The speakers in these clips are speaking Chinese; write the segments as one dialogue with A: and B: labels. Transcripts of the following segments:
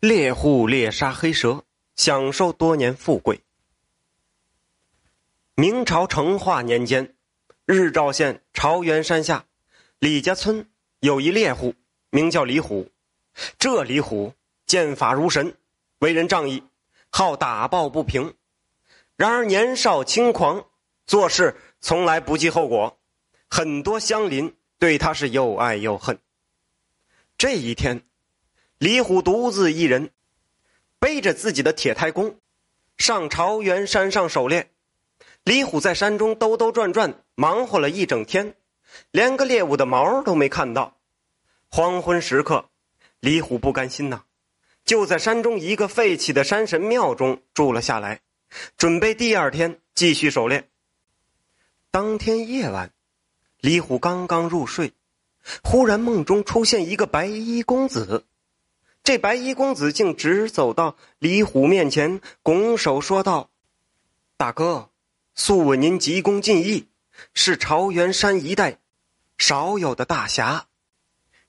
A: 猎户猎杀黑蛇，享受多年富贵。明朝成化年间，日照县朝元山下李家村有一猎户，名叫李虎。这李虎剑法如神，为人仗义，好打抱不平。然而年少轻狂，做事从来不计后果，很多乡邻对他是又爱又恨。这一天。李虎独自一人，背着自己的铁胎弓，上朝元山上狩猎。李虎在山中兜兜转转，忙活了一整天，连个猎物的毛都没看到。黄昏时刻，李虎不甘心呐，就在山中一个废弃的山神庙中住了下来，准备第二天继续狩猎。当天夜晚，李虎刚刚入睡，忽然梦中出现一个白衣公子。这白衣公子竟直走到李虎面前，拱手说道：“大哥，素闻您急功近义，是朝元山一带少有的大侠。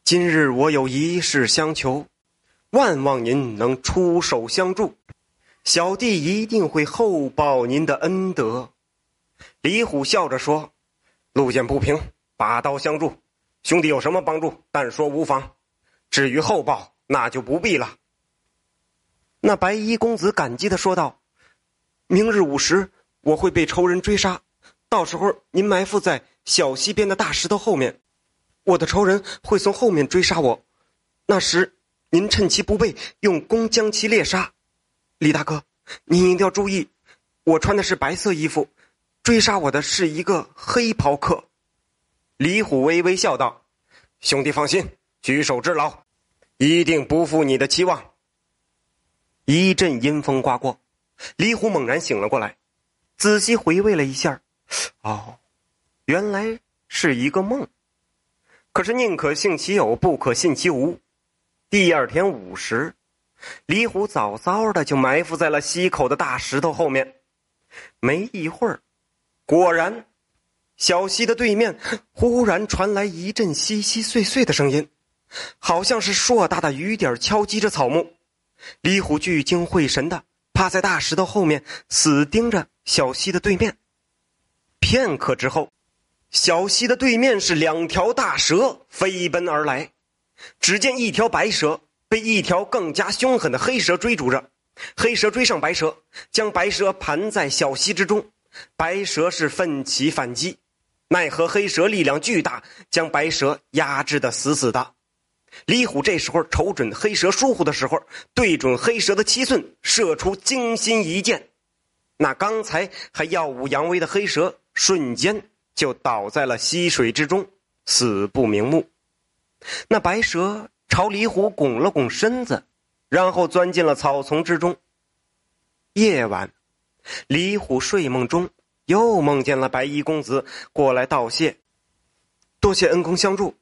A: 今日我有一事相求，万望您能出手相助，小弟一定会厚报您的恩德。”李虎笑着说：“路见不平，拔刀相助。兄弟有什么帮助，但说无妨。至于厚报。”那就不必了。那白衣公子感激的说道：“明日午时，我会被仇人追杀，到时候您埋伏在小溪边的大石头后面，我的仇人会从后面追杀我，那时您趁其不备，用弓将其猎杀。李大哥，您一定要注意，我穿的是白色衣服，追杀我的是一个黑袍客。”李虎微微笑道：“兄弟放心，举手之劳。”一定不负你的期望。一阵阴风刮过，李虎猛然醒了过来，仔细回味了一下，哦，原来是一个梦。可是宁可信其有，不可信其无。第二天午时，李虎早早的就埋伏在了溪口的大石头后面。没一会儿，果然，小溪的对面忽然传来一阵稀稀碎碎的声音。好像是硕大的雨点敲击着草木，李虎聚精会神的趴在大石头后面，死盯着小溪的对面。片刻之后，小溪的对面是两条大蛇飞奔而来。只见一条白蛇被一条更加凶狠的黑蛇追逐着，黑蛇追上白蛇，将白蛇盘在小溪之中。白蛇是奋起反击，奈何黑蛇力量巨大，将白蛇压制的死死的。李虎这时候瞅准黑蛇疏忽的时候，对准黑蛇的七寸射出惊心一箭，那刚才还耀武扬威的黑蛇瞬间就倒在了溪水之中，死不瞑目。那白蛇朝李虎拱了拱身子，然后钻进了草丛之中。夜晚，李虎睡梦中又梦见了白衣公子过来道谢，多谢恩公相助。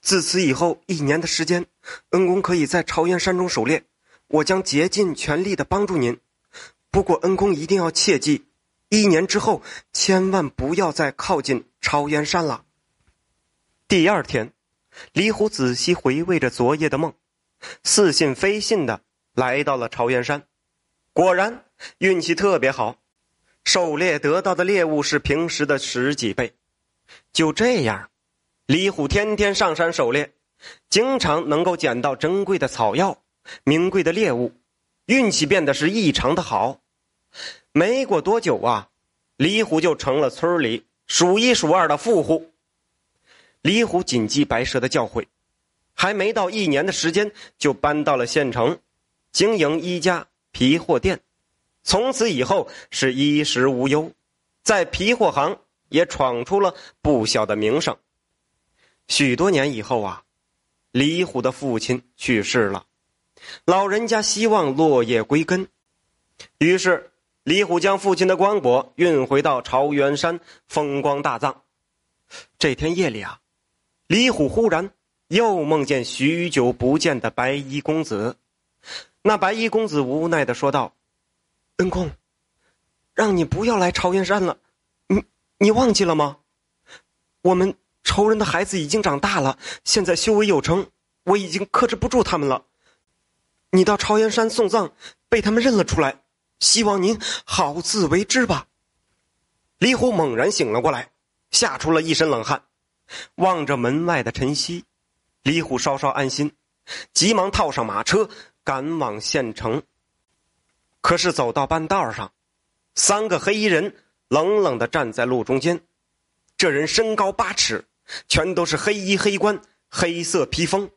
A: 自此以后一年的时间，恩公可以在朝元山中狩猎，我将竭尽全力的帮助您。不过恩公一定要切记，一年之后千万不要再靠近朝元山了。第二天，李虎仔细回味着昨夜的梦，似信非信的来到了朝元山，果然运气特别好，狩猎得到的猎物是平时的十几倍。就这样。李虎天天上山狩猎，经常能够捡到珍贵的草药、名贵的猎物，运气变得是异常的好。没过多久啊，李虎就成了村里数一数二的富户。李虎谨记白蛇的教诲，还没到一年的时间，就搬到了县城，经营一家皮货店，从此以后是衣食无忧，在皮货行也闯出了不小的名声。许多年以后啊，李虎的父亲去世了，老人家希望落叶归根，于是李虎将父亲的棺椁运回到朝元山风光大葬。这天夜里啊，李虎忽然又梦见许久不见的白衣公子。那白衣公子无奈的说道：“恩公，让你不要来朝元山了，你你忘记了吗？我们。”仇人的孩子已经长大了，现在修为有成，我已经克制不住他们了。你到朝阳山送葬，被他们认了出来，希望您好自为之吧。”李虎猛然醒了过来，吓出了一身冷汗，望着门外的晨曦，李虎稍稍安心，急忙套上马车，赶往县城。可是走到半道上，三个黑衣人冷冷的站在路中间。这人身高八尺，全都是黑衣黑冠、黑色披风。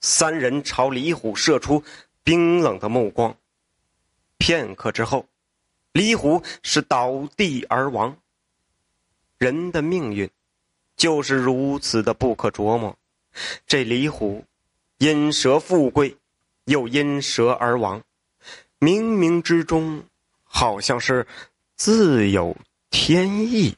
A: 三人朝李虎射出冰冷的目光。片刻之后，李虎是倒地而亡。人的命运就是如此的不可琢磨。这李虎因蛇富贵，又因蛇而亡。冥冥之中，好像是自有天意。